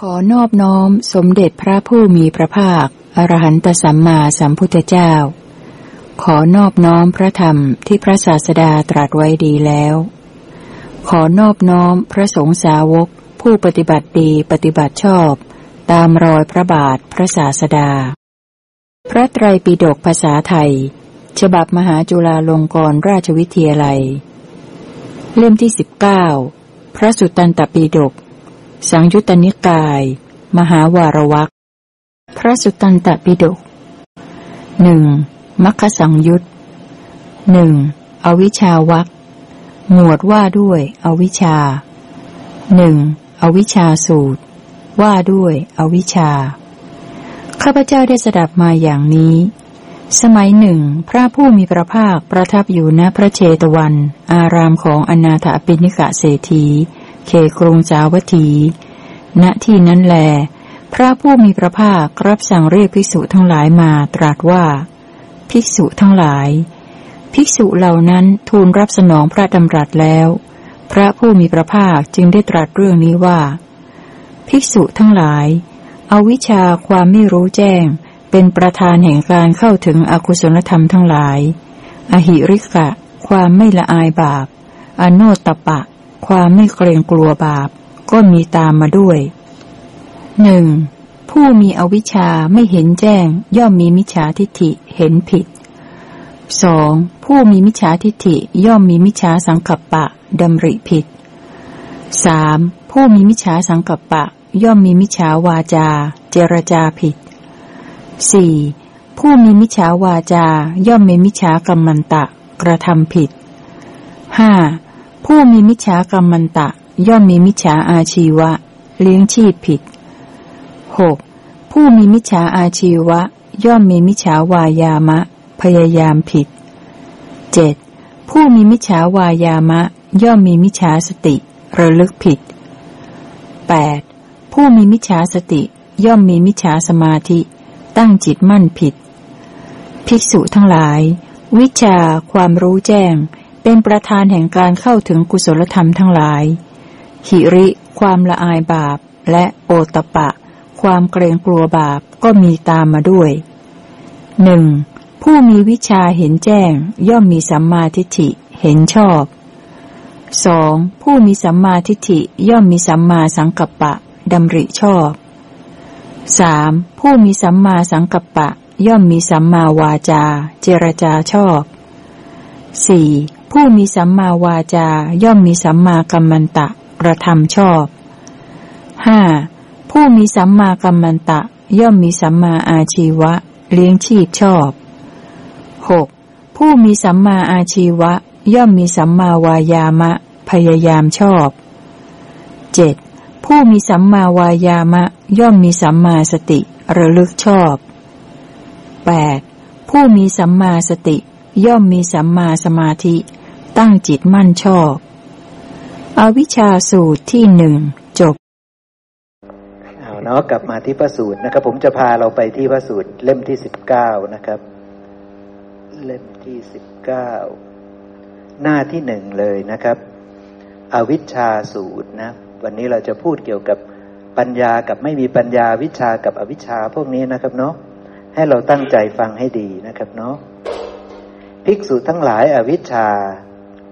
ขอนอบน้อมสมเด็จพระผู้มีพระภาค อรหันตสัมมาสัมพุทธเจ้า ขอนอบน้อมพระธรรมที่พระศาสดาตรัสไว้ดีแล้ว ขอนอบน้อมพระสงฆ์สาวก ผู้ปฏิบัติดีปฏิบัติชอบ ตามรอยพระบาทพระศาสดา พระไตรปิฎกภาษาไทย ฉบับมหาจุฬาลงกรณราชวิทยาลัย เล่มที่สิบเก้าพระสุตตันตปิฎก สังยุตตนิกาย มหาวารวักพระสุตตันตปิฎกหนึ่งมัคคสังยุตหนึ่งอวิชาวักหมวดว่าด้วย อวิชาหนึ่งอวิชาสูตร ว่าด้วย อวิชาข้าพเจ้าได้สดับมาอย่างนี้ สมัยหนึ่ง พระผู้มีพระภาคประทับอยู่ณพระเชตวัน อารามของอนาถปิณิกะเศรษฐี เขกรุงสาวัตถี ณ ที่นั้นแล พระผู้มีพระภาครับสั่งเรียกภิกษุทั้งหลายมาตรัสว่า ภิกษุทั้งหลาย ภิกษุเหล่านั้นทูลรับสนองพระดำรัสแล้ว พระผู้มีพระภาคจึงได้ตรัสเรื่องนี้ว่า ภิกษุทั้งหลายเอาวิชาความไม่รู้แจ้ง เป็นประธานแห่งการเข้าถึงอกุศลธรรมทั้งหลาย อหิริกะ ความไม่ละอายบาป อโนตปะ ความไม่เกรงกลัวบาป ก็มีตามมาด้วยหนึ่งผู้มีอวิชชาไม่เห็นแจ้ง ย่อมมีมิจฉาทิฏฐิเห็นผิดสองผู้มีมิจฉาทิฏฐิย่อมมีมิจฉาสังกัปปะดำริผิดสามผู้มีมิจฉาสังกัปปะ ย่อมมีมิจฉาวาจา เจรจาผิดสี่ผู้มีมิจฉาวาจา ย่อมมีมิจฉากรรมันตะ กระทำผิดห้า ผู้มีมิจฉากรรมันตะ ย่อมมีมิจฉาอาชีวะ เลี้ยงชีพผิดหกผู้มีมิจฉาอาชีวะ ย่อมมีมิจฉาวายามะ พยายามผิดเจ็ดผู้มีมิจฉาวายามะ ย่อมมีมิจฉาสติ ระลึกผิดแปดผู้มีมิจฉาสติ ย่อมมีมิจฉาสมาธิ ตั้งจิตมั่นผิด ภิกษุทั้งหลาย วิชาความรู้แจ้ง เป็นประธานแห่งการเข้าถึงกุศลธรรมทั้งหลาย หิริ ความละอายบาป และโอตปะ ความเกรงกลัวบาปก็มีตามมาด้วยหนึ่งผู้มีวิชาเห็นแจ้ง ย่อมมีสัมมาทิฏฐิเห็นชอบสองผู้มีสัมมาทิฏฐิย่อมมีสัมมาสังกัปปะดำริชอบสามผู้มีสัมมาสังกัปปะ ย่อมมีสัมมาวาจา เจรจาชอบสี่ ผู้มีสัมมาวาจาย่อมมีสัมมากัมมันตะกระทำชอบห้าผู้มีสัมมากัมมันตะ ย่อมมีสัมมาอาชีวะ เลี้ยงชีพชอบหกผู้มีสัมมาอาชีวะ ย่อมมีสัมมาวายามะ พยายามชอบเจ็ดผู้มีสัมมาวายามะ ย่อมมีสัมมาสติ ระลึกชอบแปดผู้มีสัมมาสติ ย่อมมีสัมมาสมาธิ ตั้งจิตมั่นชอบ อวิชชาสูตรที่หนึ่งจบ เอาเนาะกลับมาที่พระสูตรนะครับ ผมจะพาเราไปที่พระสูตรเล่มที่สิบเก้านะครับ เล่มที่สิบเก้าหน้าที่หนึ่งเลยนะครับ อวิชชาสูตรนะ วันนี้เราจะพูดเกี่ยวกับปัญญากับไม่มีปัญญาวิชากับอวิชชาพวกนี้นะครับเนาะให้เราตั้งใจฟังให้ดีนะครับเนาะภิกษุทั้งหลายอวิชชา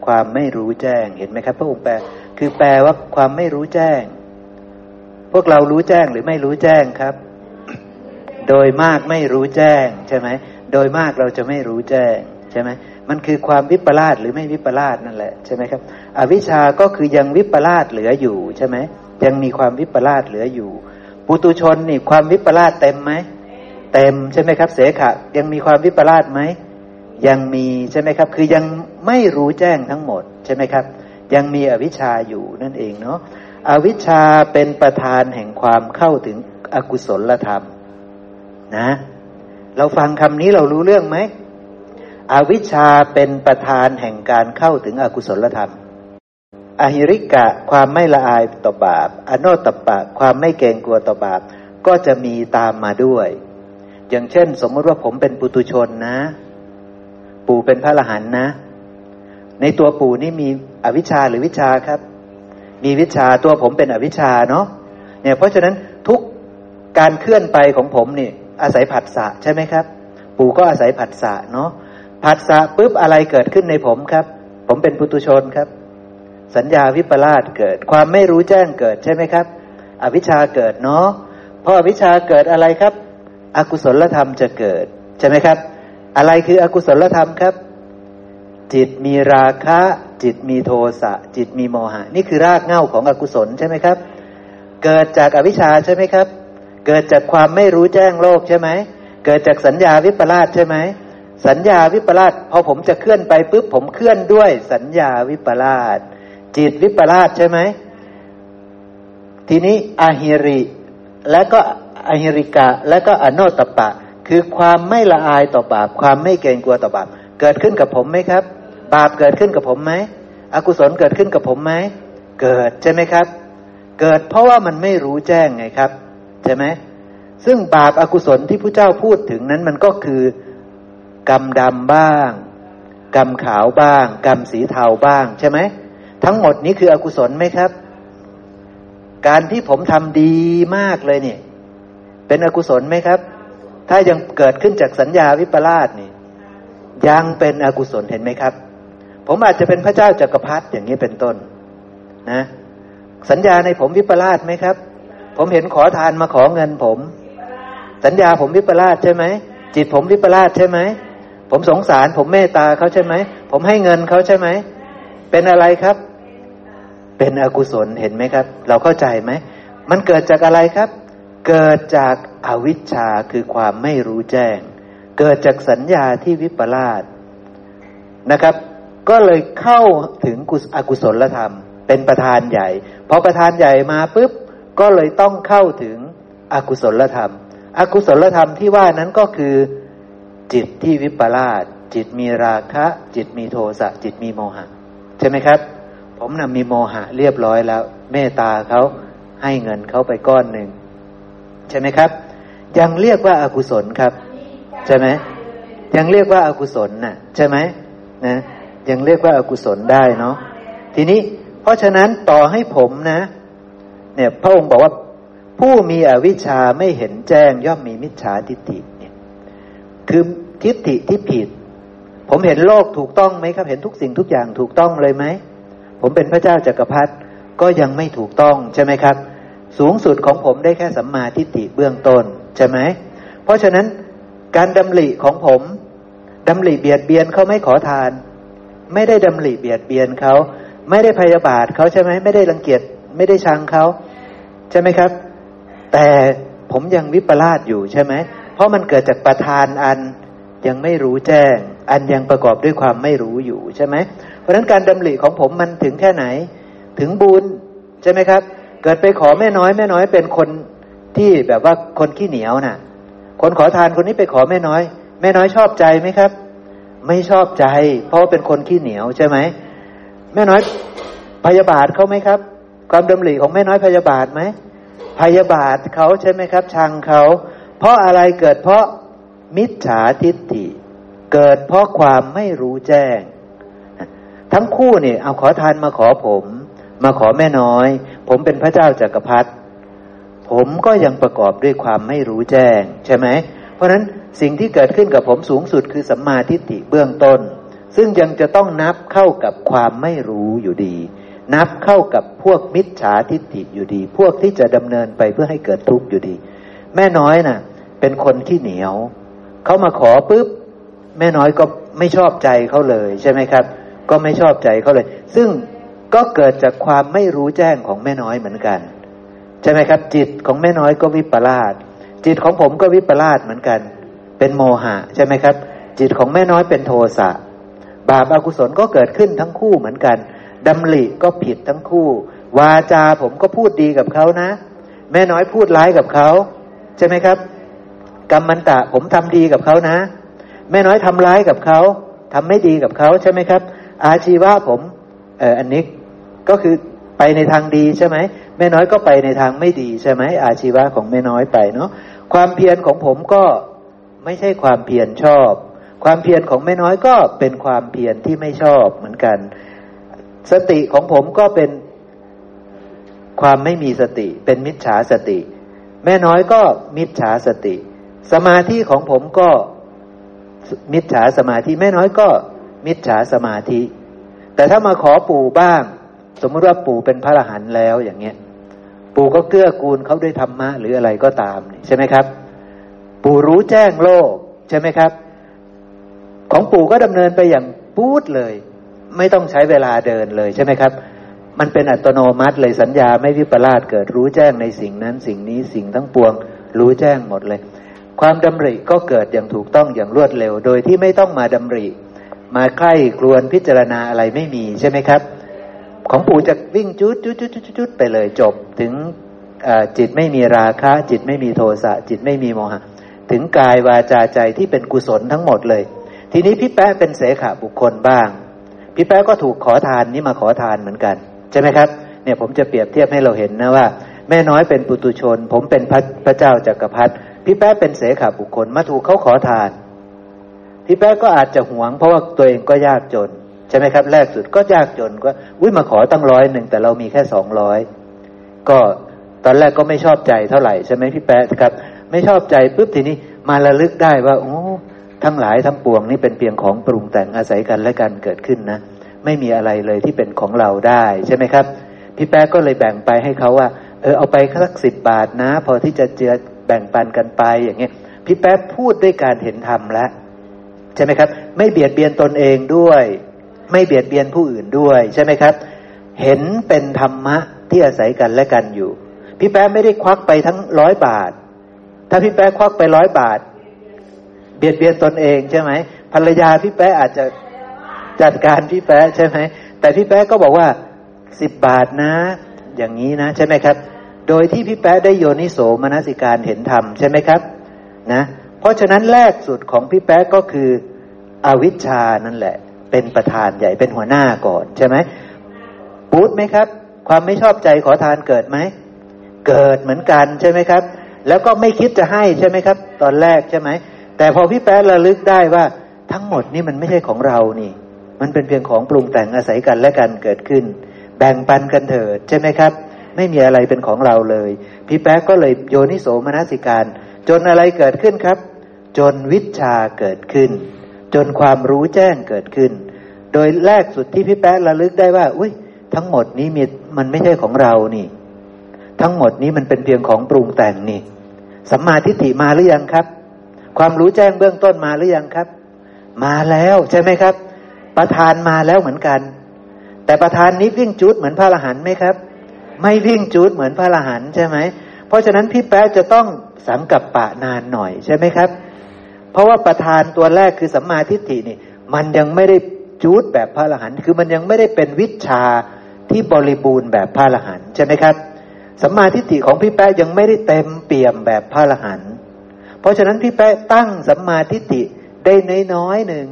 ความไม่รู้แจ้งเห็นไหมครับ พระองค์แปล คือแปลว่าความไม่รู้แจ้ง พวกเรารู้แจ้งหรือไม่รู้แจ้งครับ โดยมากไม่รู้แจ้งใช่ไหมโดยมากเราจะไม่รู้แจ้งใช่ไหมมันคือความวิปลาสหรือไม่วิปลาสนั่นแหละใช่ไหมครับ อวิชาก็คือยังวิปลาสเหลืออยู่ใช่ไหมยังมีความวิปลาสเหลืออยู่ ปุตุชนนี่ความวิปลาสเต็มไหมเต็มใช่ไหมครับ เสขะยังมีความวิปลาสไหม ยังมีใช่ไหมครับ คือยังไม่รู้แจ้งทั้งหมดใช่ไหมครับ ยังมีอวิชชาอยู่นั่นเองเนาะอวิชชาเป็นประธานแห่งความเข้าถึงอกุศลธรรมนะ เราฟังคำนี้เรารู้เรื่องไหมอวิชชาเป็นประธานแห่งการเข้าถึงอกุศลธรรม อหิริกะความไม่ละอายต่อบาป อโนตปะความไม่เกรงกลัวต่อบาป ก็จะมีตามมาด้วย อย่างเช่น สมมติว่าผมเป็นปุตุชนนะ ปู่เป็นพระอรหันต์นะ ในตัวปู่นี่มีอวิชชาหรือวิชาครับ มีวิชาตัวผมเป็นอวิชชาเนาะเนี่ย เพราะฉะนั้นทุกการเคลื่อนไปของผมนี่ อาศัยผัสสะใช่ไหมครับ ปู่ก็อาศัยผัสสะเนาะผัสสะปุ๊บอะไรเกิดขึ้นในผมครับ ผมเป็นปุตุชนครับ สัญญาวิปลาสเกิด ความไม่รู้แจ้งเกิดใช่ไหมครับ อวิชชาเกิดเนาะเพราะอวิชชาเกิดอะไรครับ อกุศลธรรมจะเกิดใช่ไหมครับ อะไรคืออกุศลธรรมครับ จิตมีราคะ จิตมีโทสะ จิตมีโมหะ นี่คือรากเหง้าของอกุศลใช่ไหมครับ เกิดจากอวิชชาใช่ไหมครับ เกิดจากความไม่รู้แจ้งโลกใช่ไหมเกิดจากสัญญาวิปลาสใช่ไหมสัญญาวิปลาสพอผมจะเคลื่อนไปปุ๊บผมเคลื่อนด้วย สัญญาวิปลาสจิตวิปลาสใช่ไหมทีนี้อาหิริ และก็อหิริกะ และก็อโนตปะ คือความไม่ละอายต่อบาป ความไม่เกรงกลัวต่อบาป เกิดขึ้นกับผมไหมครับ บาปเกิดขึ้นกับผมไหมอกุศลเกิดขึ้นกับผมไหมเกิดใช่ไหมครับ เกิดเพราะว่ามันไม่รู้แจ้งไงครับใช่ไหมซึ่งบาปอากุศลที่พระเจ้าพูดถึงนั้นมันก็คือกรรมดำบ้าง กรรมขาวบ้าง กรรมสีเทาบ้างใช่ไหมทั้งหมดนี้คืออกุศลไหมครับ การที่ผมทำดีมากเลยเนี่ยเป็นอกุศลไหมครับ ถ้ายังเกิดขึ้นจากสัญญาวิปลาสนี่ ยังเป็นอกุศลเห็นไหมครับ ผมอาจจะเป็นพระเจ้าจากักรพรรดิอย่างนี้เป็นต้น นะ สัญญาในผมวิปลาสไหมครับ ผมเห็นขอทานมาขอเงินผม สัญญาผมวิปลาสใช่ไหมจิตผมวิปลาสใช่ไหมผมสงสาร ผมเมตตาเขาใช่ไหมผมให้เงินเขาใช่ไหมเป็นอะไรครับ เป็นอกุศลเห็นไหมครับ เราเข้าใจไหมมันเกิดจากอะไรครับ เกิดจากอวิชชาคือความไม่รู้แจ้ง เกิดจากสัญญาที่วิปลาสนะครับ ก็เลยเข้าถึงกุศอกุศลธรรม เป็นประธานใหญ่พอประธานใหญ่มาปุ๊บก็เลยต้องเข้าถึงอกุศลธรรม อกุศลธรรมที่ว่านั้นก็คือจิตที่วิปลาสจิตมีราคะ จิตมีโทสะจิตมีโมหะ ใช่ไหมครับ ผมนะ่ะมีโมหะเรียบร้อยแล้ว เมตตาเขาให้เงินเขาไปก้อนหนึ่ง ใช่ไหมครับ ยังเรียกว่าอากุศลครับ ใช่ไหมยังเรียกว่าอากุศลน่ะ ใช่ไหมนะยังเรียกว่าอากุศลได้เนาะทีนี้ เพราะฉะนั้นต่อให้ผมนะ เนี่ย พระองค์บอกว่าผู้มีอวิชชาไม่เห็นแจ้ง ย่อมมีมิจฉาทิฏฐิเนี่ยคือทิฏฐิที่ผิด ผมเห็นโลกถูกต้องไหมครับ เห็นทุกสิ่งทุกอย่างถูกต้องเลยไหมผมเป็นพระเจ้าจากักรพรรดิก็ยังไม่ถูกต้องใช่ไหมครับ สูงสุดของผมได้แค่สัมมาทิฏฐิเบื้องต้นใช่ไหมเพราะฉะนั้นการดำริของผมดำริเบียดเบียนเขาไม่ขอทาน ไม่ได้ดำริเบียดเบียนเขาไม่ได้พยาบาทเขาใช่ไหมไม่ได้รังเกียจไม่ได้ชังเขาใช่ไหมครับ แต่ผมยังวิปลาสอยู่ใช่ไหมเพราะมันเกิดจากประธานอันยังไม่รู้แจ้ง อันยังประกอบด้วยความไม่รู้อยู่ใช่ไหมเพราะฉะนั้นการดำริของผมมันถึงแค่ไหน ถึงบุญใช่ไหมครับ เกิดไปขอแม่น้อยแม่น้อยเป็นคนที่แบบว่าคนขี้เหนียวน่ะ คนขอทานคนนี้ไปขอแม่น้อย แม่น้อยชอบใจไหมครับ ไม่ชอบใจ เพราะว่าเป็นคนขี้เหนียวใช่ไหมแม่น้อยพยาบาทเขาไหมครับ ความดำริของแม่น้อยพยาบาทไหมพยาบาทเขาใช่ไหมครับ ชังเขา เพราะอะไรเกิดเพราะมิจฉาทิฏฐิ เกิดเพราะความไม่รู้แจ้ง ทั้งคู่เนี่ยเอาขอทานมาขอผม มาขอแม่น้อย ผมเป็นพระเจ้าจากักรพรรดิผมก็ยังประกอบด้วยความไม่รู้แจ้ง ใช่ไหม เพราะฉะนั้นสิ่งที่เกิดขึ้นกับผมสูงสุดคือสัมมาทิฏฐิเบื้องต้น ซึ่งยังจะต้องนับเข้ากับความไม่รู้อยู่ดี นับเข้ากับพวกมิจฉาทิฏฐิอยู่ดี พวกที่จะดำเนินไปเพื่อให้เกิดทุกข์อยู่ดี แม่น้อยนะ่ะ เป็นคนที่เหนียวเขามาขอปุ๊บแม่น้อยก็ไม่ชอบใจเขาเลยใช่ไหมครับ ก็ไม่ชอบใจเขาเลย ซึ่ง ก็เกิดจากความไม่รู้แจ้งของแม่น้อยเหมือนกัน ใช่ไหมครับ จิตของแม่น้อยก็วิปลาสจิตของผมก็วิปลาสเหมือนกัน เป็นโมหะ ใช่ไหมครับ จิตของแม่น้อยเป็นโทสะบาปอากุศลก็เกิดขึ้นทั้งคู่เหมือนกันดำริก็ผิดทั้งคู่ วาจาผมก็พูดดีกับเขานะ แม่น้อยพูดร้ายกับเขาใช่ไหมครับกรรมมันตะผมทำดีกับเขานะ แม่น้อยทำร้ายกับเขาทำไม่ดีกับเขาใช่ไหมครับ อาชีวะผมเอออันนี้ ก็คือไปในทางดีใช่ไหมแม่น้อยก็ไปในทางไม่ดีใช่ไหมอาชีวะของแม่น้อยไปเนาะความเพียรของผมก็ไม่ใช่ความเพียรชอบ ความเพียรของแม่น้อยก็เป็นความเพียรที่ไม่ชอบเหมือนกัน สติของผมก็เป็นความไม่มีสติ เป็นมิจฉาสติ แม่น้อยก็มิจฉาสติ สมาธิของผมก็มิจฉาสมาธิ แม่น้อยก็มิจฉาสมาธิ แต่ถ้ามาขอปู่บ้าง สมมติว่าปู่เป็นพระอรหันต์แล้วอย่างเงี้ย ปู่ก็เกื้อกูลเขาด้วยธรรมะหรืออะไรก็ตามใช่ไหมครับ ปู่รู้แจ้งโลกใช่ไหมครับ ของปู่ก็ดำเนินไปอย่างปูดเลย ไม่ต้องใช้เวลาเดินเลยใช่ไหมครับ มันเป็นอัตโนมัติเลยสัญญาไม่วิปลาสเกิดรู้แจ้งในสิ่งนั้น สิ่งนี้สิ่งทั้งปวง รู้แจ้งหมดเลย ความดำริก็เกิดอย่างถูกต้องอย่างรวดเร็ว โดยที่ไม่ต้องมาดำริ มาใคร่ครวนพิจารณาอะไรไม่มีใช่ไหมครับ ของปู่จะวิ่งจุดจุดจุดจุดจุดไปเลยจบ ถึงจิตไม่มีราคะ จิตไม่มีโทสะจิตไม่มีโมหะ ถึงกายวาจาใจที่เป็นกุศลทั้งหมดเลย ทีนี้พี่แป๊ะเป็นเสขะบุคคลบ้าง พี่แป๊ะก็ถูกขอทานนี้มาขอทานเหมือนกันใช่ไหมครับเนี่ยผมจะเปรียบเทียบให้เราเห็นนะว่า แม่น้อยเป็นปุตุชน ผมเป็นพระพระเจ้าจากักรพรรดิพี่แป๊ะเป็นเสขาบุคคลมาถูกเขาขอทานพี่แป๊ะก็อาจจะหวง เพราะว่าตัวเองก็ยากจน ช่ไหมครับ แรกสุดก็ยากจนก็อุ้ยมาขอตั้งร้อยหนึ่งแต่เรามีแค่สองร้อยก็ตอนแรกก็ไม่ชอบใจเท่าไหร่ใช่ไหมพี่แป๊ะครับ ไม่ชอบใจปุ๊บทีนี้มาระลึกได้ว่า โอ้ทั้งหลายทั้งปวงนี่เป็นเพียงของปรุงแต่งอาศัยกันและกันเกิดขึ้นนะ ไม่มีอะไรเลยที่เป็นของเราได้ใช่ไหมครับ พี่แป๊ะก็เลยแบ่งไปให้เขาว่า เออเอาไปสักสิบบาทนะ พอที่จะเจือแบ่งปันกันไปอย่างเงี้ยพี่แป๊ะพูดด้วยการเห็นธรรมแล้วใช่ไหมครับ ไม่เบียดเบียนตนเองด้วย ไม่เบียดเบียนผู้อื่นด้วยใช่ไหมครับ เห็นเป็นธรรมะที่อาศัยกันและกันอยู่ พี่แป๊ะไม่ได้ควักไปทั้งร้อยบาท ถ้าพี่แป๊ะควักไปร้อยบาท เบียดเบียนตนเองใช่ไหมภรรยาพี่แป๊ะอาจจะจัดการพี่แป๊ะใช่ไหมแต่พี่แป๊ะก็บอกว่าสิบบาทนะ อย่างนี้นะ ใช่ไหมครับ โดยที่พี่แป๊ะได้โยนิโสมนสิการเห็นธรรมใช่ไหมครับ นะ เพราะฉะนั้นแรกสุดของพี่แป๊ะก็คืออวิชชานั่นแหละ เป็นประธานใหญ่เป็นหัวหน้าก่อนใช่ไหมปูดไหมครับ ความไม่ชอบใจขอทานเกิดไหมเกิดเหมือนกันใช่ไหมครับ แล้วก็ไม่คิดจะให้ใช่ไหมครับ ตอนแรกใช่ไหมแต่พอพี่แป๊ะระลึกได้ว่าทั้งหมดนี่มันไม่ใช่ของเรานี่ มันเป็นเพียงของปรุงแต่งอาศัยกันและกันเกิดขึ้น แบ่งปันกันเถิดใช่ไหมครับ ไม่มีอะไรเป็นของเราเลย พี่แป๊กก็เลยโยนิโสมนสิการ จนอะไรเกิดขึ้นครับ จนวิชาเกิดขึ้น จนความรู้แจ้งเกิดขึ้น โดยแรกสุดที่พี่แป๊กระลึกได้ว่า อุ้ยทั้งหมดนี้มีมันไม่ใช่ของเรานี่ ทั้งหมดนี้มันเป็นเพียงของปรุงแต่งนี่สัมมาทิฏฐิมาหรือยังครับ ความรู้แจ้งเบื้องต้นมาหรือยังครับ มาแล้วใช่ไหมครับ ประธานมาแล้วเหมือนกัน แต่ประธานนี้วิ่งจุดเหมือนพระอรหันต์ไหมครับ ไม่วิ่งจุดเหมือนพระอรหันต์ใช่ไหมเพราะฉะนั้นพี่แป๊ะจะต้องสังกับปะนานหน่อยใช่ไหมครับ เพราะว่าประธานตัวแรกคือสัมมาทิฏฐินี่ มันยังไม่ได้จุดแบบพระอรหันต์คือมันยังไม่ได้เป็นวิชาที่บริบูรณ์แบบพระอรหันต์ใช่ไหมครับสัมมาทิฏฐิของพี่แป๊ะยังไม่ได้เต็มเปี่ยมแบบพระอรหันต์เพราะฉะนั้นพี่แป๊ะตั้งสัมมาทิฏฐิได้น้อยๆหนึ่ง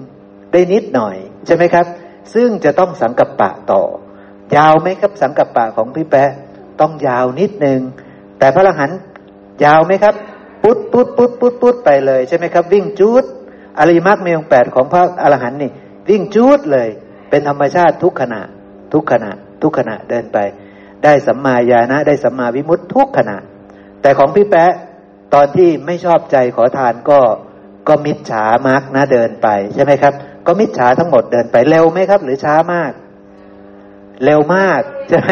ได้นิดหน่อยใช่ไหมครับ ซึ่งจะต้องสังกัปปะต่อ ยาวไหมครับสังกัปปะของพี่แป๊ะต้องยาวนิดหนึ่งแต่พระอรหันต์ยาวไหมครับ ปุ๊ดปุ๊ดปุ๊ดปุ๊ดปุ๊ดไปเลยใช่ไหมครับ วิ่งจูดอริมักมีองแปดของพระอรหันต์นี่วิ่งจูดเลย เป็นธรรมชาติทุกขณะ ทุกขณะ ทุกขณะเดินไป ได้สัมมาญาณะได้สัมมาวิมุตติทุกขณะ แต่ของพี่แปะตอนที่ไม่ชอบใจขอทานก็ก็มิจฉามักนะเดินไปใช่ไหมครับ ก็มิจฉาทั้งหมดเดินไปเร็วไหมครับ หรือช้ามาก เร็วมากใช่ไหม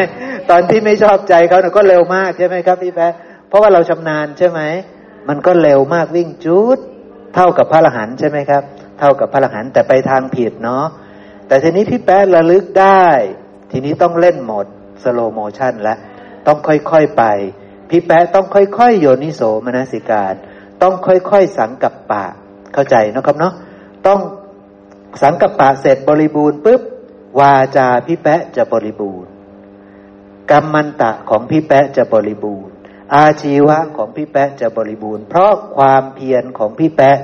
ตอนที่ไม่ชอบใจเขาเนี่ยก็เร็วมากใช่ไหมครับพี่แปะเพราะว่าเราชำนาญใช่ไหม มันก็เร็วมากวิ่งจุดเท่ากับพระอรหันต์ใช่ไหมครับ เท่ากับพระอรหันต์แต่ไปทางผิดเนาะแต่ทีนี้พี่แป๊ะระลึกได้ ทีนี้ต้องเล่นโหมดสโลโมชันและต้องค่อยๆไป พี่แป๊ะต้องค่อยๆโยนิโสมนสิการ ต้องค่อยๆสังกับปะ เข้าใจนะครับเนาะต้องสังกับปะเสร็จบริบูรณ์ปุ๊บวาจาพี่แป๊ะจะบริบูรณ์กรรมันตะของพี่แป๊ะจะบริบูรณ์ อาชีวะของพี่แปะจะบริบูรณ์ เพราะความเพียรของพี่แปะ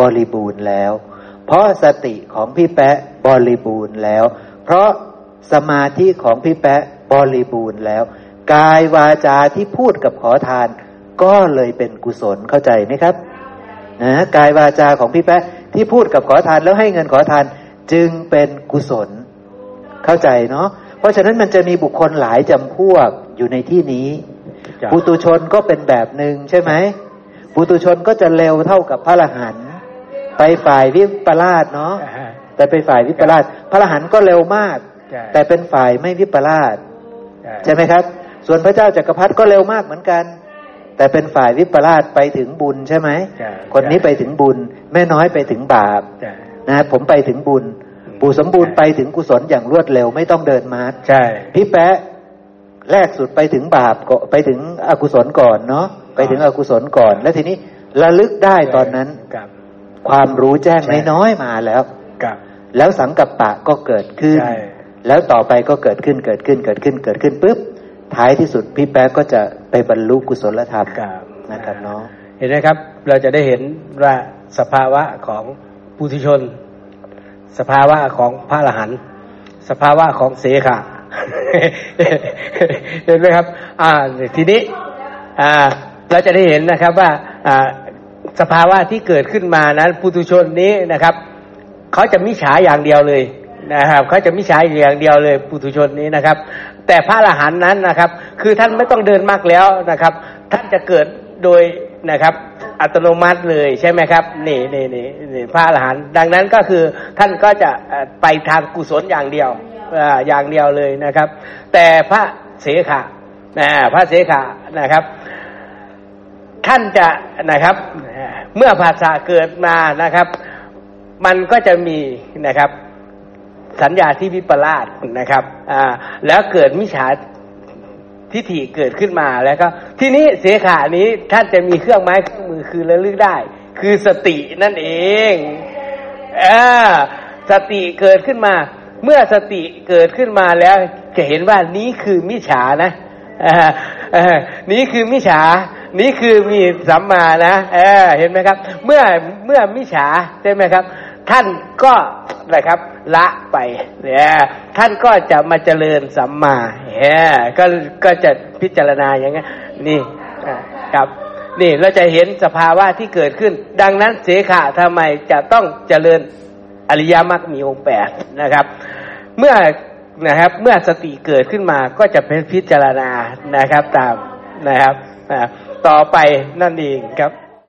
บริบูรณ์แล้ว เพราะสติของพี่แปะบริบูรณ์แล้ว เพราะสมาธิของพี่แปะบริบูรณ์แล้ว กายวาจาที่พูดกับขอทาน ก็เลยเป็นกุศลเข้าใจไหมครับนะกายวาจาของพี่แปะที่พูดกับขอทานแล้วให้เงินขอทานจึงเป็นกุศล เข้าใจเนาะเพราะฉะนั้นมันจะมีบุคคลหลายจำพวกอยู่ในที่นี้ ปุตุชนก็เป็นแบบหนึ่งใช่ไหมปุตุชนก็จะเร็วเท่ากับพระอรหันต์ไปฝ่ายวิปลาสเนาะอ่าฮะแต่ไปฝ่ายวิปลาสพระอรหันต์ก็เร็วมากใช่แต่เป็นฝ่ายไม่วิปลาสใช่ใช่ไหมครับ ส่วนพระเจ้าจักรพรรดิก็เร็วมากเหมือนกัน แต่เป็นฝ่ายวิปลาสไปถึงบุญใช่ไหมใช่คนนี้ไปถึงบุญ แม่น้อยไปถึงบาปใช่นะผมไปถึงบุญอืมปู่สมบูรณ์ไปถึงกุศลอย่างรวดเร็วไม่ต้องเดินมาร์ชใช่พี่แปะ แรกสุดไปถึงบาปก็ไปถึงอกุศลก่อนเนาะไปถึงอกุศลก่อน แล้วทีนี้ระลึกได้ตอนนั้นกับความรู้แจ้งใช่น้อยๆมาแล้วกับแล้วสังกัปปะก็เกิดขึ้นใช่แล้วต่อไปก็เกิดขึ้นเกิดขึ้นเกิดขึ้นเกิดขึ้นปุ๊บท้ายที่สุดพี่แป๊ะก็จะไปบรรลุกุศลธรรมกับนะครับเนาะเห็นไหมครับ เราจะได้เห็นว่าสภาวะของปุถุชน สภาวะของพระอรหันต์สภาวะของเสขะ เห็นไหมครับ อ่า ทีนี้ อ่า เราจะได้เห็นนะครับว่า อ่า สภาวะที่เกิดขึ้นมานั้นปุถุชนนี้นะครับ เขาจะมิฉาอย่างเดียวเลยนะครับเขาจะมิฉาอย่างเดียวเลยปุถุชนนี้นะครับ แต่พระอรหันต์นั้นนะครับ คือท่านไม่ต้องเดินมากแล้วนะครับ ท่านจะเกิดโดยนะครับ อัตโนมัติเลยใช่ไหมครับนี่นี่นี่นี่พระอรหันต์ดังนั้นก็คือท่านก็จะไปทางกุศลอย่างเดียว อย่างเดียวเลยนะครับ แต่พระเสขะนะพระเสขะนะครับ ท่านจะนะครับ เมื่อภาษาเกิดมานะครับ มันก็จะมีนะครับสัญญาที่วิปลาสนะครับ อ่า แล้วเกิดมิจฉาทิฏฐิเกิดขึ้นมาแล้วก็ ทีนี้เสขานี้ท่านจะมีเครื่องไม้เครื่องมือคือระลึกได้ คือสตินั่นเองอ่าสติเกิดขึ้นมา เมื่อสติเกิดขึ้นมาแล้วจะเห็นว่านี้คือมิจฉานะอ่านี้คือมิจฉา นี่คือมีสัมมานะเออเห็นไหมครับ เมื่อเมื่อมิจฉาใช่ไหมครับ ท่านก็นะครับละไปเนี่ยท่านก็จะมาเจริญสัมมาเนี่ยก็ก็จะพิจารณาอย่างนี้นี่ครับนี่เราจะเห็นสภาวะที่เกิดขึ้น ดังนั้นเสขะทำไมจะต้องเจริญ อริยมรรคมีองค์แปดนะครับ เมื่อนะครับ เมื่อสติเกิดขึ้นมาก็จะเป็นพิจารณานะครับตามนะครับต่อไปนั่นเองครับ